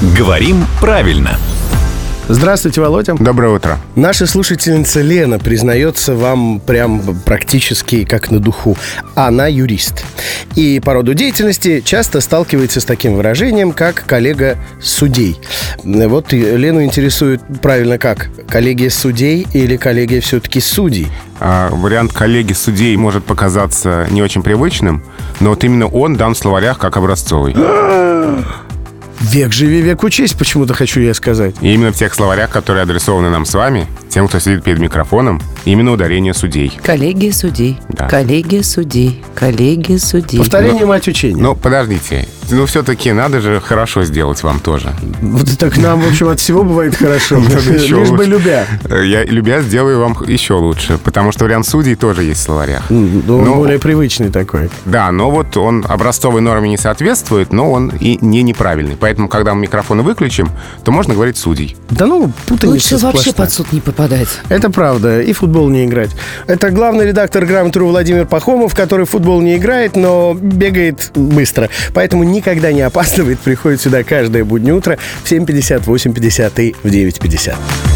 Говорим правильно. Здравствуйте, Володя. Доброе утро. Наша слушательница Лена признается вам прям практически как на духу. Она юрист. И по роду деятельности часто сталкивается с таким выражением, как коллега судей. Вот Лену интересует правильно как? Коллегия судей или коллегия все-таки судей? А, вариант коллеги судей может показаться не очень привычным, но вот именно он дан в словарях как образцовый. Век живи, век учесть, почему-то хочу я сказать. И именно в тех словарях, которые адресованы нам с вами, тем, кто сидит перед микрофоном, именно ударение судей. Коллегия судей. Да. Коллегия судей. Коллегия судей. Повторение мать учения. Ну, подождите. Ну, все-таки надо же хорошо сделать вам тоже. Вот так нам, в общем, от всего бывает хорошо. Лишь бы любя. Я, любя, сделаю вам еще лучше, потому что вариант судей тоже есть в словарях. Ну, он Ну, более привычный такой. Да, но вот он образцовой норме не соответствует, но он и не неправильный. Поэтому, когда мы микрофоны выключим, то можно говорить судей. Да ну, путаница Лучше вообще под суд не попадать. Это правда, и футбол не играть. Это главный редактор «Грамотру» Владимир Пахомов, который в футбол не играет, но бегает быстро. Поэтому никогда не опаздывает, приходит сюда каждое буднее утро в 7.50, 8.50 и в 9.50.